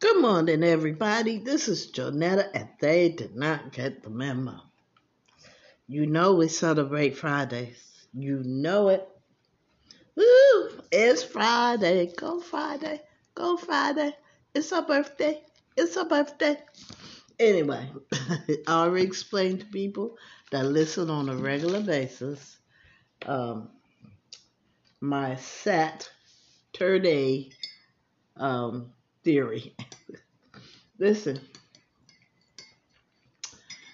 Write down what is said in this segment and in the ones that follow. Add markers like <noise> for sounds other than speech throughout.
Good morning, everybody. This is Jonetta, and they did not get the memo. You know we celebrate Fridays. You know it. Woo! It's Friday. Go Friday. Go Friday. It's our birthday. It's our birthday. Anyway, <laughs> I already explained to people that listen on a regular basis um, my Saturday um, theory. <laughs> Listen.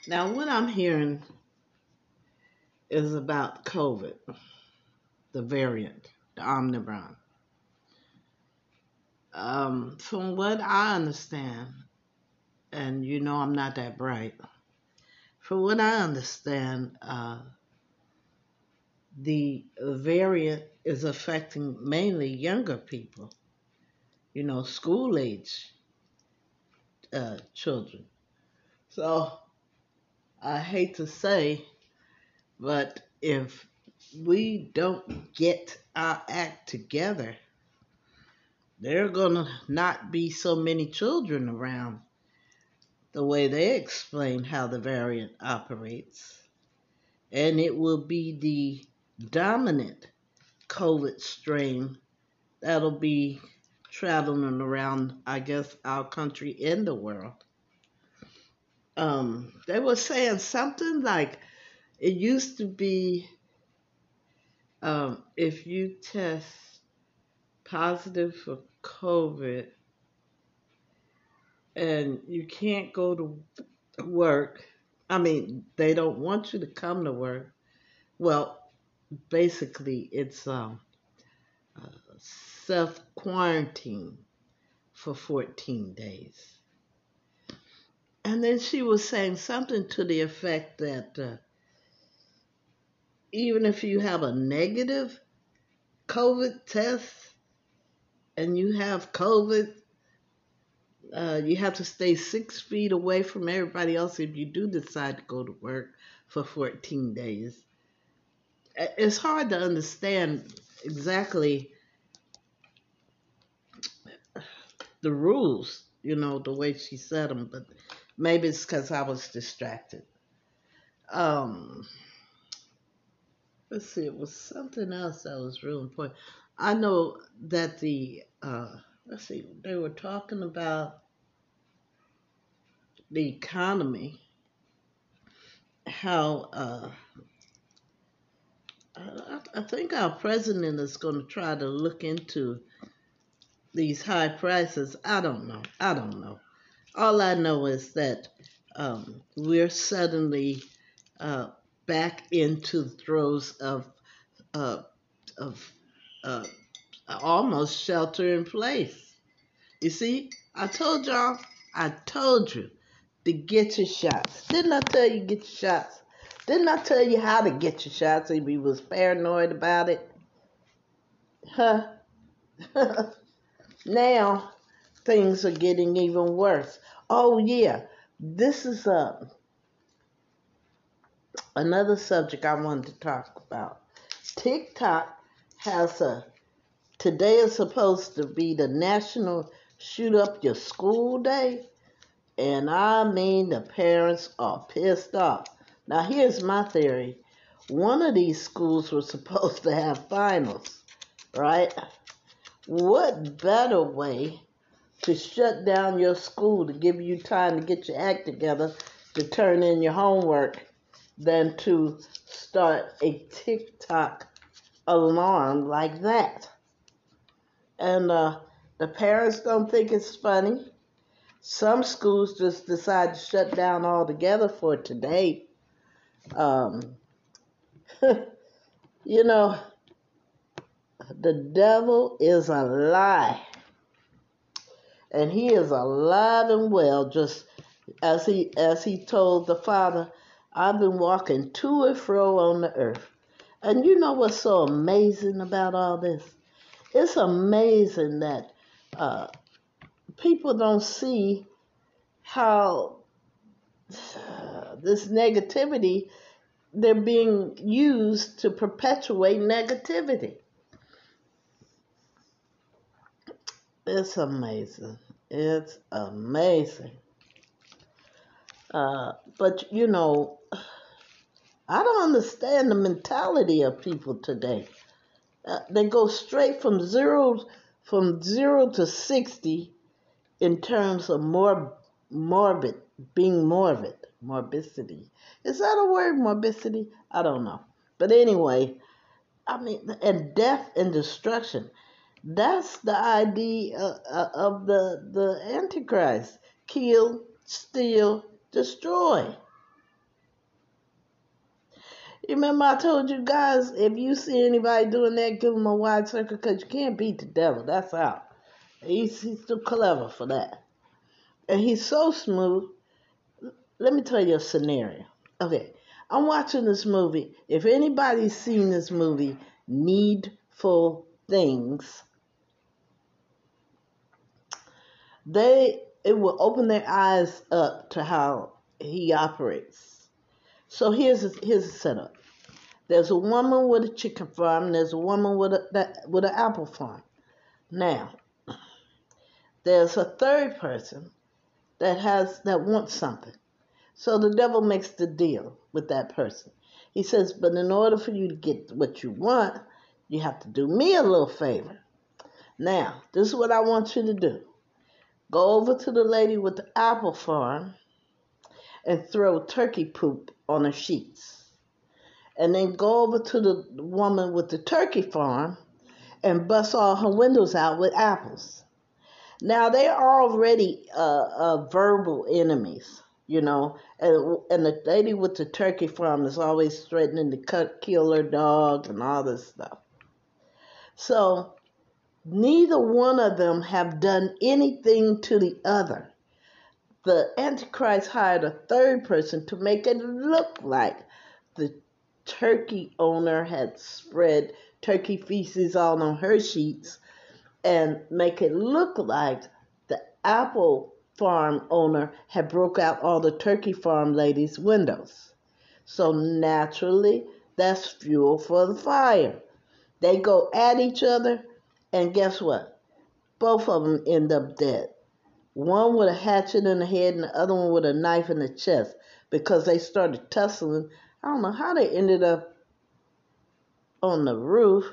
Now, what I'm hearing is about COVID, the variant, the Omicron. Um, from what I understand, and you know I'm not that bright, from what I understand, uh, the variant is affecting mainly younger people you know, school age uh, children. So I hate to say, but if we don't get our act together, there are going to not be so many children around the way they explain how the variant operates. And it will be the dominant COVID strain that'll be traveling around, I guess, our country and the world. Um, they were saying something like it used to be um, if you test positive for COVID and you can't go to work, I mean, they don't want you to come to work. Well, basically, it's um, self quarantine for 14 days. And then she was saying something to the effect that uh, even if you have a negative COVID test and you have COVID, uh, you have to stay six feet away from everybody else if you do decide to go to work for 14 days. It's hard to understand exactly the rules, you know, the way she said them, but maybe it's because I was distracted. Um, let's see, it was something else that was real important. I know that the, uh, let's see, they were talking about the economy, how uh, I, think our president is going to try to look into these high prices. I don't know. I don't know. All I know is that um, we're suddenly uh, back into the throes of uh, of uh, almost shelter in place. You see, I told y'all, I told you to get your shots. Didn't I tell you get your shots? Didn't I tell you how to get your shots if you was paranoid about it? Huh? <laughs> Now things are getting even worse. Oh yeah, this is a uh, another subject I wanted to talk about. TikTok has a today is supposed to be the national shoot up your school day. And I mean, the parents are pissed off. Now, here's my theory. One of these schools was <laughs> supposed to have finals, right? What better way to shut down your school to give you time to get your act together to turn in your homework than to start a TikTok alarm like that? And uh, the parents don't think it's funny. Some schools just decide to shut down altogether for today. Um, <laughs> you know, the devil is a lie. And he is alive and well, just as he as he told the Father, I've been walking to and fro on the earth. And you know what's so amazing about all this? It's amazing that uh, people don't see how <sighs> this negativity they're being used to perpetuate negativity. It's amazing. It's amazing. Uh, but you know, I don't understand the mentality of people today. Uh, they go straight from zero from zero to sixty in terms of more morbid being morbid morbidity. Is that a word morbidity? I don't know. But anyway, I mean, and death and destruction. That's the idea uh, uh, of the the Antichrist: kill, steal, destroy. You remember I told you guys if you see anybody doing that, give them a wide circle because you can't beat the devil. That's out. He's, he's too clever for that. And he's so smooth. Let me tell you a scenario. Okay, I'm watching this movie. If anybody's seen this movie, Needful Things, they it will open their eyes up to how he operates. So here's a, here's a setup. There's a woman with a chicken farm. There's a woman with a that, with an apple farm. Now, there's a third person that has that wants something. So the devil makes the deal with that person. He says, "But in order for you to get what you want, you have to do me a little favor." Now, this is what I want you to do. Go over to the lady with the apple farm and throw turkey poop on her sheets. And then go over to the woman with the turkey farm and bust all her windows out with apples. Now they are already uh, uh, verbal enemies, you know, and, and the lady with the turkey farm is always threatening to cut, kill her dog and all this stuff. So neither one of them have done anything to the other. The Antichrist hired a third person to make it look like the turkey owner had spread turkey feces all on her sheets and make it look like the apple farm owner had broke out all the turkey farm ladies' windows. So naturally, that's fuel for the fire. They go at each other and guess what? Both of them end up dead. One with a hatchet in the head and the other one with a knife in the chest because they started tussling. I don't know how they ended up on the roof,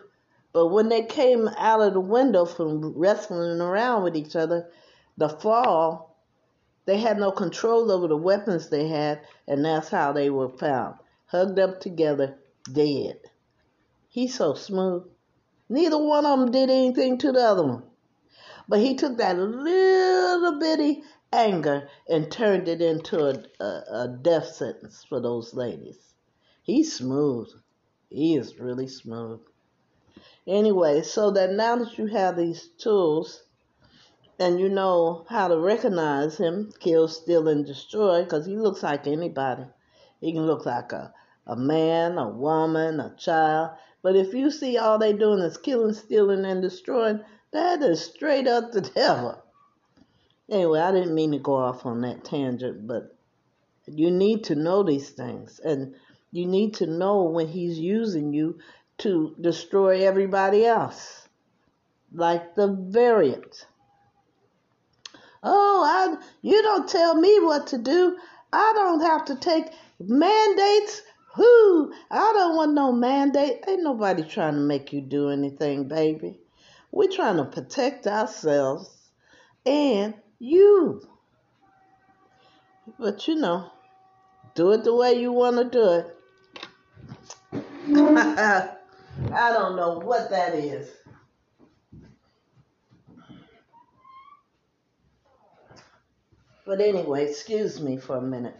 but when they came out of the window from wrestling around with each other, the fall, they had no control over the weapons they had, and that's how they were found. Hugged up together, dead. He's so smooth. Neither one of them did anything to the other one. But he took that little bitty anger and turned it into a, a, a death sentence for those ladies. He's smooth. He is really smooth. Anyway, so that now that you have these tools and you know how to recognize him, kill, steal, and destroy, because he looks like anybody. He can look like a, a man, a woman, a child. But if you see all they doing is killing, stealing, and destroying, that is straight up the devil. Anyway, I didn't mean to go off on that tangent, but you need to know these things. And you need to know when he's using you to destroy everybody else. Like the variant. Oh, I, you don't tell me what to do. I don't have to take mandates who? I don't want no mandate. Ain't nobody trying to make you do anything, baby. We're trying to protect ourselves and you. But you know, do it the way you want to do it. <laughs> I don't know what that is. But anyway, excuse me for a minute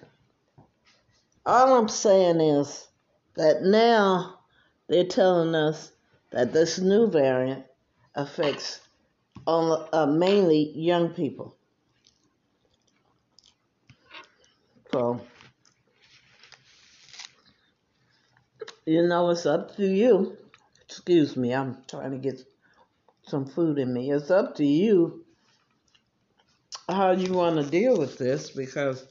all I'm saying is that now they're telling us that this new variant affects only, uh, mainly young people. So, you know, it's up to you. Excuse me, I'm trying to get some food in me. It's up to you how you want to deal with this because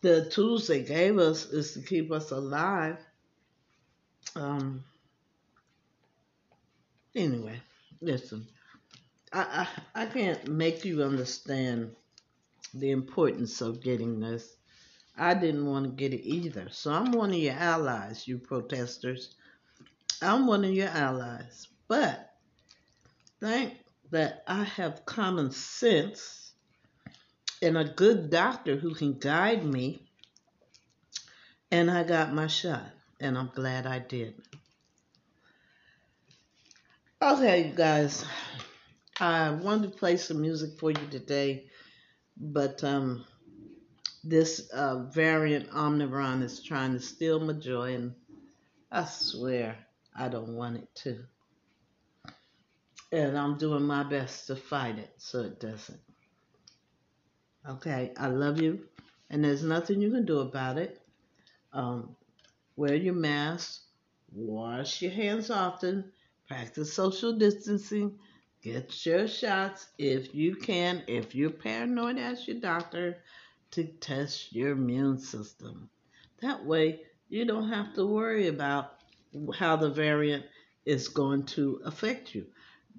the tools they gave us is to keep us alive. Um, anyway, listen, I, I, I can't make you understand the importance of getting this. I didn't want to get it either. So I'm one of your allies, you protesters. I'm one of your allies. But thank that I have common sense and a good doctor who can guide me. And I got my shot, and I'm glad I did. Okay, you guys, I wanted to play some music for you today, but um, this uh, variant Omicron is trying to steal my joy, and I swear I don't want it to. And I'm doing my best to fight it so it doesn't. Okay, I love you, and there's nothing you can do about it. Um, wear your mask, wash your hands often, practice social distancing, get your shots if you can. If you're paranoid, ask your doctor to test your immune system. That way, you don't have to worry about how the variant is going to affect you.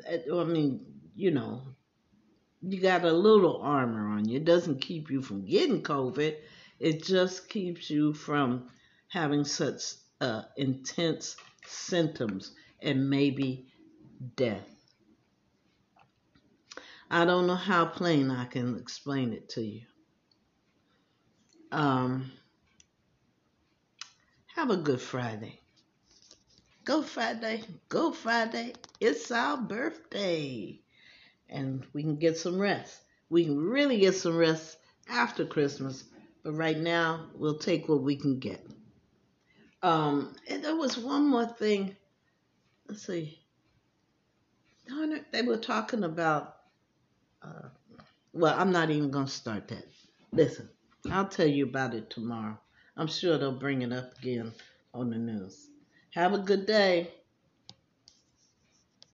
I mean, you know, you got a little armor on you. It doesn't keep you from getting COVID, it just keeps you from having such uh, intense symptoms and maybe death. I don't know how plain I can explain it to you. Um, have a good Friday. Go Friday, go Friday. It's our birthday. And we can get some rest. We can really get some rest after Christmas, but right now we'll take what we can get. Um, and there was one more thing. Let's see. They were talking about. Uh, well, I'm not even going to start that. Listen. I'll tell you about it tomorrow. I'm sure they'll bring it up again on the news. Have a good day.